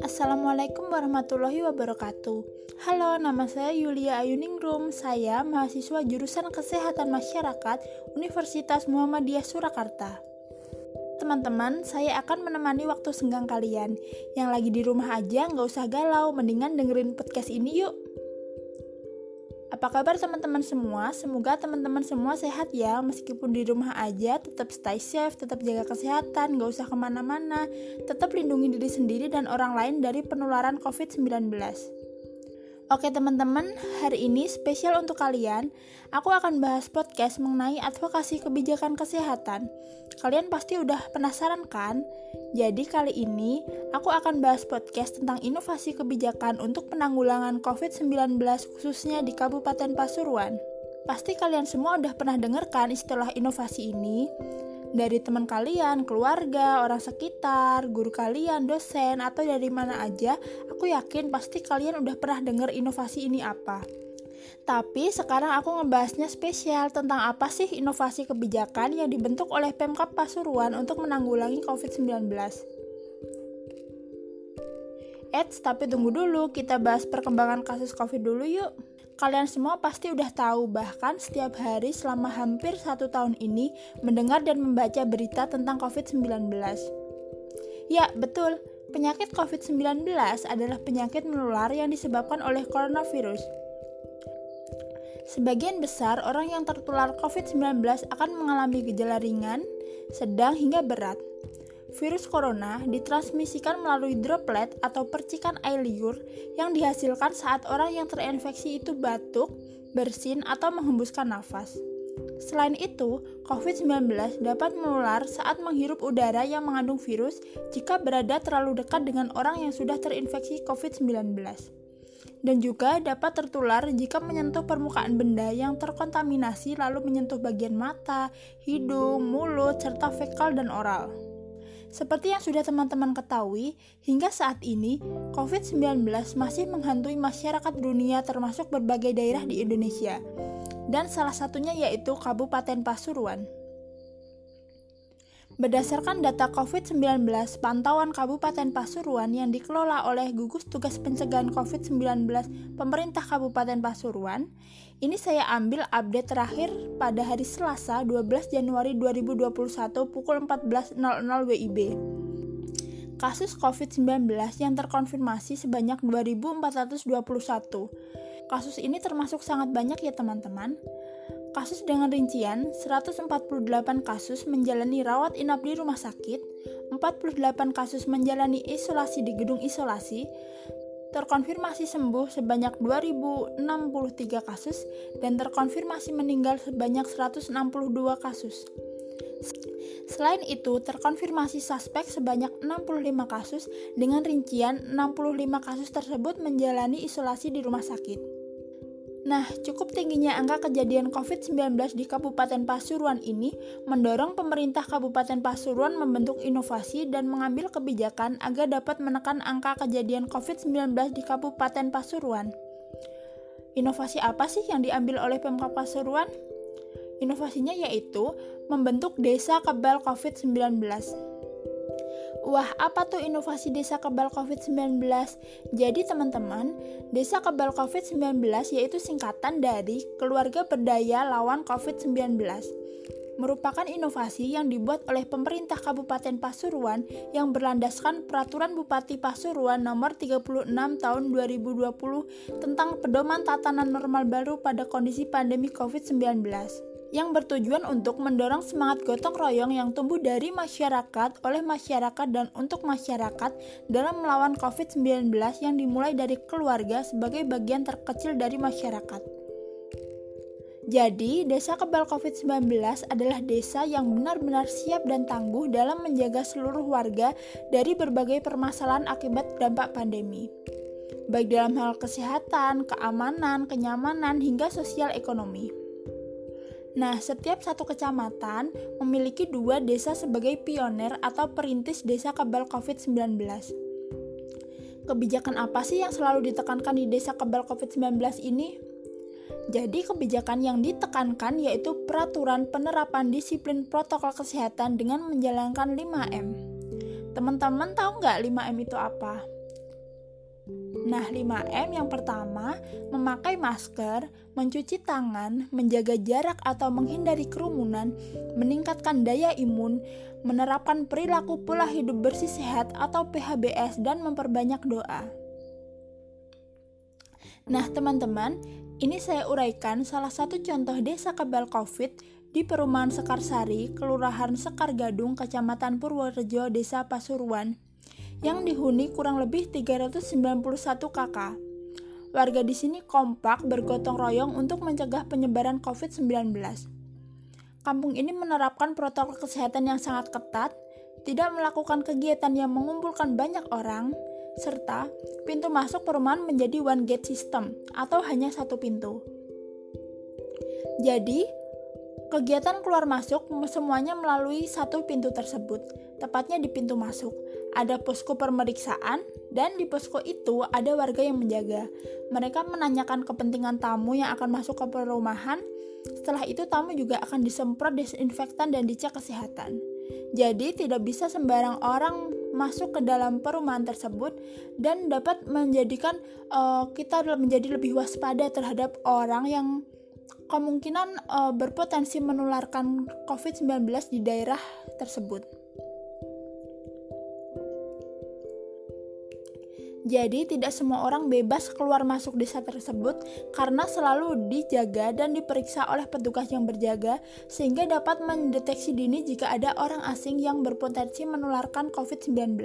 Assalamualaikum warahmatullahi wabarakatuh. Halo, nama saya Yulia Ayuningrum. Saya mahasiswa jurusan Kesehatan Masyarakat Universitas Muhammadiyah Surakarta. Teman-teman, saya akan menemani waktu senggang kalian. Yang lagi di rumah aja nggak usah galau, mendingan dengerin podcast ini yuk. Apa kabar teman-teman semua? Semoga teman-teman semua sehat ya. Meskipun di rumah aja tetap stay safe, tetap jaga kesehatan, gak usah ke mana-mana. Tetap lindungi diri sendiri dan orang lain dari penularan COVID-19 Oke teman-teman, hari ini spesial untuk kalian. Aku akan bahas podcast mengenai advokasi kebijakan kesehatan. Kalian pasti udah penasaran kan? Jadi kali ini aku akan bahas podcast tentang inovasi kebijakan untuk penanggulangan COVID-19 khususnya di Kabupaten Pasuruan. Pasti kalian semua udah pernah dengar kan istilah inovasi ini? Dari teman kalian, keluarga, orang sekitar, guru kalian, dosen, atau dari mana aja, aku yakin pasti kalian udah pernah dengar inovasi ini apa. Tapi sekarang aku ngebahasnya spesial tentang apa sih inovasi kebijakan yang dibentuk oleh Pemkap Pasuruan untuk menanggulangi COVID-19. Eits, tapi tunggu dulu, kita bahas perkembangan kasus COVID dulu yuk. Kalian semua pasti udah tahu, bahkan setiap hari selama hampir satu tahun ini mendengar dan membaca berita tentang COVID-19. Ya, betul. Penyakit COVID-19 adalah penyakit menular yang disebabkan oleh coronavirus. Sebagian besar orang yang tertular COVID-19 akan mengalami gejala ringan, sedang hingga berat. Virus corona ditransmisikan melalui droplet atau percikan air liur yang dihasilkan saat orang yang terinfeksi itu batuk, bersin, atau menghembuskan nafas. Selain itu, COVID-19 dapat menular saat menghirup udara yang mengandung virus jika berada terlalu dekat dengan orang yang sudah terinfeksi COVID-19. Dan juga dapat tertular jika menyentuh permukaan benda yang terkontaminasi lalu menyentuh bagian mata, hidung, mulut, serta fekal dan oral. Seperti yang sudah teman-teman ketahui, hingga saat ini COVID-19 masih menghantui masyarakat dunia termasuk berbagai daerah di Indonesia. Dan salah satunya yaitu Kabupaten Pasuruan. Berdasarkan data COVID-19 pantauan Kabupaten Pasuruan yang dikelola oleh Gugus Tugas Pencegahan COVID-19 Pemerintah Kabupaten Pasuruan, ini saya ambil update terakhir pada hari Selasa 12 Januari 2021 pukul 14.00 WIB. Kasus COVID-19 yang terkonfirmasi sebanyak 2.421. Kasus ini termasuk sangat banyak ya teman-teman. Kasus dengan rincian 148 kasus menjalani rawat inap di rumah sakit, 48 kasus menjalani isolasi di gedung isolasi, terkonfirmasi sembuh sebanyak 2063 kasus dan terkonfirmasi meninggal sebanyak 162 kasus. Selain itu, terkonfirmasi suspek sebanyak 65 kasus dengan rincian 65 kasus tersebut menjalani isolasi di rumah sakit. Nah, cukup tingginya angka kejadian COVID-19 di Kabupaten Pasuruan ini mendorong pemerintah Kabupaten Pasuruan membentuk inovasi dan mengambil kebijakan agar dapat menekan angka kejadian COVID-19 di Kabupaten Pasuruan. Inovasi apa sih yang diambil oleh Pemkap Pasuruan? Inovasinya yaitu membentuk desa kebal COVID-19. Wah, apa tuh inovasi desa kebal COVID-19? Jadi teman-teman, desa kebal COVID-19 yaitu singkatan dari Keluarga Berdaya Lawan COVID-19 merupakan inovasi yang dibuat oleh pemerintah Kabupaten Pasuruan yang berlandaskan Peraturan Bupati Pasuruan Nomor 36 Tahun 2020 tentang pedoman tatanan normal baru pada kondisi pandemi COVID-19 yang bertujuan untuk mendorong semangat gotong royong yang tumbuh dari masyarakat, oleh masyarakat, dan untuk masyarakat dalam melawan COVID-19 yang dimulai dari keluarga sebagai bagian terkecil dari masyarakat. Jadi, desa kebal COVID-19 adalah desa yang benar-benar siap dan tangguh dalam menjaga seluruh warga dari berbagai permasalahan akibat dampak pandemi. Baik dalam hal kesehatan, keamanan, kenyamanan, hingga sosial ekonomi. Nah, setiap satu kecamatan memiliki dua desa sebagai pioner atau perintis desa kebal COVID-19. Kebijakan apa sih yang selalu ditekankan di desa kebal COVID-19 ini? Jadi kebijakan yang ditekankan yaitu peraturan penerapan disiplin protokol kesehatan dengan menjalankan 5M. Teman-teman tahu nggak 5M itu apa? Nah, 5M yang pertama, memakai masker, mencuci tangan, menjaga jarak atau menghindari kerumunan, meningkatkan daya imun, menerapkan perilaku pola hidup bersih sehat atau PHBS dan memperbanyak doa. Nah, teman-teman, ini saya uraikan salah satu contoh desa kebal COVID di Perumahan Sekarsari, Kelurahan Sekar Gadung, Kecamatan Purworejo, Desa Pasuruan, yang dihuni kurang lebih 391 kakak. Warga di sini kompak bergotong royong untuk mencegah penyebaran COVID-19. Kampung ini menerapkan protokol kesehatan yang sangat ketat, tidak melakukan kegiatan yang mengumpulkan banyak orang, serta pintu masuk perumahan menjadi one gate system atau hanya satu pintu. Jadi, kegiatan keluar masuk semuanya melalui satu pintu tersebut, tepatnya di pintu masuk ada posko pemeriksaan, dan di posko itu ada warga yang menjaga. Mereka menanyakan kepentingan tamu yang akan masuk ke perumahan. Setelah itu, tamu juga akan disemprot desinfektan dan dicek kesehatan. Jadi, tidak bisa sembarang orang masuk ke dalam perumahan tersebut dan dapat menjadikan uh, kita menjadi lebih waspada terhadap orang yang kemungkinan uh, berpotensi menularkan COVID-19 di daerah tersebut. Jadi tidak semua orang bebas keluar masuk desa tersebut karena selalu dijaga dan diperiksa oleh petugas yang berjaga sehingga dapat mendeteksi dini jika ada orang asing yang berpotensi menularkan COVID-19.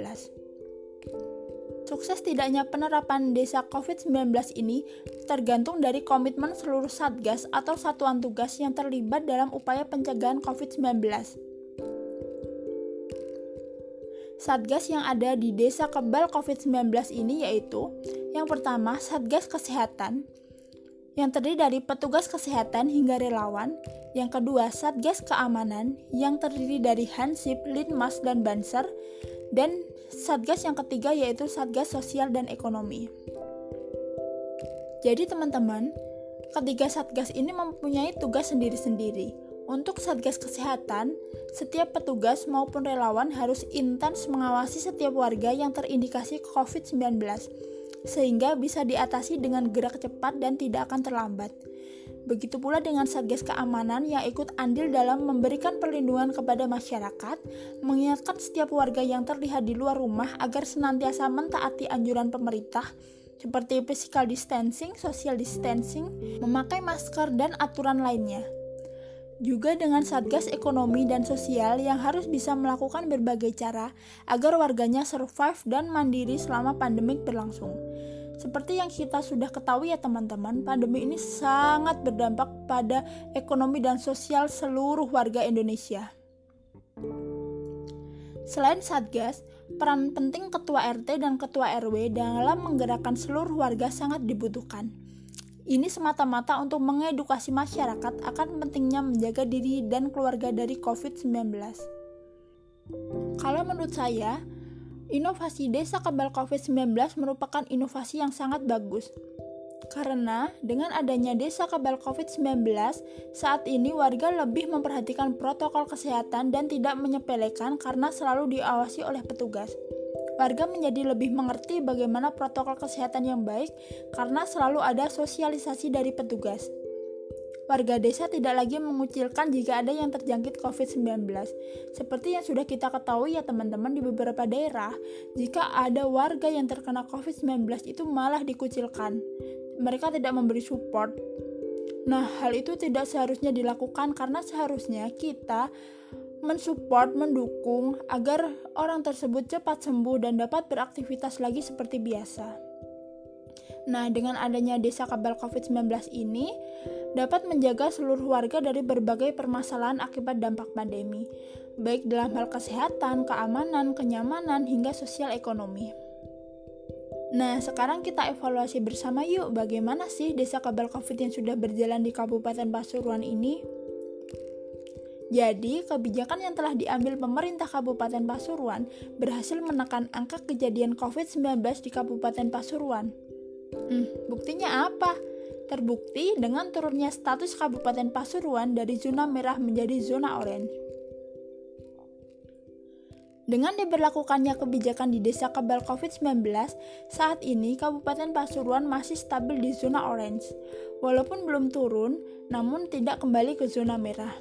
Sukses tidaknya penerapan desa COVID-19 ini tergantung dari komitmen seluruh satgas atau satuan tugas yang terlibat dalam upaya pencegahan COVID-19. Satgas yang ada di desa kebal COVID-19 ini yaitu yang pertama Satgas Kesehatan yang terdiri dari petugas kesehatan hingga relawan, yang kedua Satgas Keamanan yang terdiri dari Hansip, Linmas, dan Banser, dan Satgas yang ketiga yaitu Satgas Sosial dan Ekonomi. Jadi teman-teman, ketiga Satgas ini mempunyai tugas sendiri-sendiri untuk Satgas Kesehatan, setiap petugas maupun relawan harus intens mengawasi setiap warga yang terindikasi COVID-19, sehingga bisa diatasi dengan gerak cepat dan tidak akan terlambat. Begitu pula dengan Satgas Keamanan yang ikut andil dalam memberikan perlindungan kepada masyarakat, mengingatkan setiap warga yang terlihat di luar rumah agar senantiasa mentaati anjuran pemerintah seperti physical distancing, social distancing, memakai masker, dan aturan lainnya juga dengan Satgas Ekonomi dan Sosial yang harus bisa melakukan berbagai cara agar warganya survive dan mandiri selama pandemik berlangsung. Seperti yang kita sudah ketahui ya teman-teman, pandemi ini sangat berdampak pada ekonomi dan sosial seluruh warga Indonesia. Selain Satgas, peran penting Ketua RT dan Ketua RW dalam menggerakkan seluruh warga sangat dibutuhkan. Ini semata-mata untuk mengedukasi masyarakat akan pentingnya menjaga diri dan keluarga dari COVID-19. Kalau menurut saya, inovasi desa kebal COVID-19 merupakan inovasi yang sangat bagus. Karena dengan adanya desa kebal COVID-19, saat ini warga lebih memperhatikan protokol kesehatan dan tidak menyepelekan karena selalu diawasi oleh petugas warga menjadi lebih mengerti bagaimana protokol kesehatan yang baik karena selalu ada sosialisasi dari petugas. Warga desa tidak lagi mengucilkan jika ada yang terjangkit COVID-19. Seperti yang sudah kita ketahui ya teman-teman di beberapa daerah, jika ada warga yang terkena COVID-19 itu malah dikucilkan. Mereka tidak memberi support. Nah, hal itu tidak seharusnya dilakukan karena seharusnya kita mensupport, mendukung agar orang tersebut cepat sembuh dan dapat beraktivitas lagi seperti biasa. Nah, dengan adanya desa kabel COVID-19 ini dapat menjaga seluruh warga dari berbagai permasalahan akibat dampak pandemi, baik dalam hal kesehatan, keamanan, kenyamanan, hingga sosial ekonomi. Nah, sekarang kita evaluasi bersama yuk bagaimana sih desa kabel COVID yang sudah berjalan di Kabupaten Pasuruan ini. Jadi, kebijakan yang telah diambil pemerintah Kabupaten Pasuruan berhasil menekan angka kejadian COVID-19 di Kabupaten Pasuruan. Hmm, buktinya apa? Terbukti dengan turunnya status Kabupaten Pasuruan dari zona merah menjadi zona orange. Dengan diberlakukannya kebijakan di desa kebal COVID-19, saat ini Kabupaten Pasuruan masih stabil di zona orange. Walaupun belum turun, namun tidak kembali ke zona merah.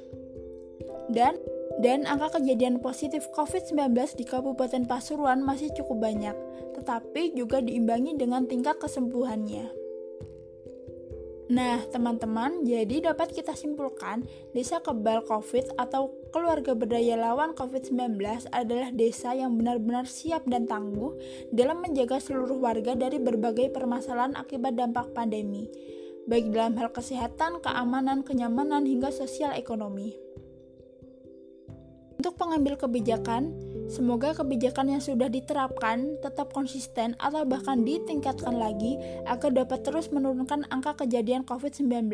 Dan dan angka kejadian positif COVID-19 di Kabupaten Pasuruan masih cukup banyak, tetapi juga diimbangi dengan tingkat kesembuhannya. Nah, teman-teman, jadi dapat kita simpulkan, desa kebal COVID atau keluarga berdaya lawan COVID-19 adalah desa yang benar-benar siap dan tangguh dalam menjaga seluruh warga dari berbagai permasalahan akibat dampak pandemi, baik dalam hal kesehatan, keamanan, kenyamanan, hingga sosial ekonomi. Untuk pengambil kebijakan, Semoga kebijakan yang sudah diterapkan tetap konsisten atau bahkan ditingkatkan lagi agar dapat terus menurunkan angka kejadian COVID-19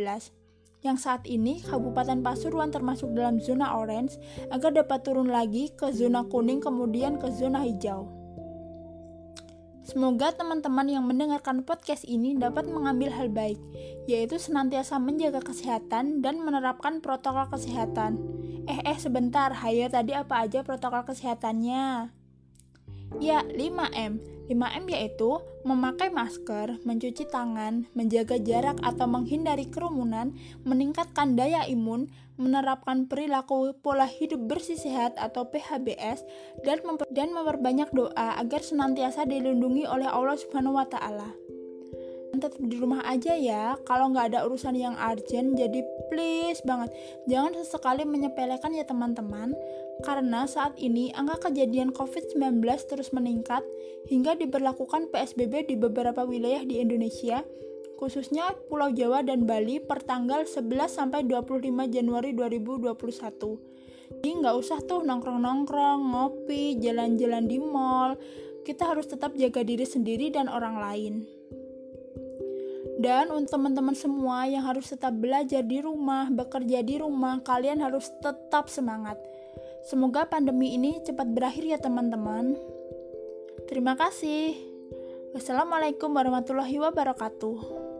yang saat ini Kabupaten Pasuruan termasuk dalam zona orange agar dapat turun lagi ke zona kuning kemudian ke zona hijau. Semoga teman-teman yang mendengarkan podcast ini dapat mengambil hal baik, yaitu senantiasa menjaga kesehatan dan menerapkan protokol kesehatan. Eh, eh, sebentar, hayo tadi apa aja protokol kesehatannya? Ya, 5M. 5M yaitu memakai masker, mencuci tangan, menjaga jarak atau menghindari kerumunan, meningkatkan daya imun, menerapkan perilaku pola hidup bersih sehat atau PHBS, dan, memper dan memperbanyak doa agar senantiasa dilindungi oleh Allah Subhanahu wa Ta'ala tetap di rumah aja ya. Kalau nggak ada urusan yang urgent jadi please banget. Jangan sesekali menyepelekan ya teman-teman. Karena saat ini angka kejadian COVID-19 terus meningkat hingga diberlakukan PSBB di beberapa wilayah di Indonesia khususnya Pulau Jawa dan Bali per tanggal 11 sampai 25 Januari 2021 jadi nggak usah tuh nongkrong-nongkrong, ngopi, jalan-jalan di mall. Kita harus tetap jaga diri sendiri dan orang lain. Dan untuk teman-teman semua yang harus tetap belajar di rumah, bekerja di rumah, kalian harus tetap semangat. Semoga pandemi ini cepat berakhir ya teman-teman. Terima kasih. Wassalamualaikum warahmatullahi wabarakatuh.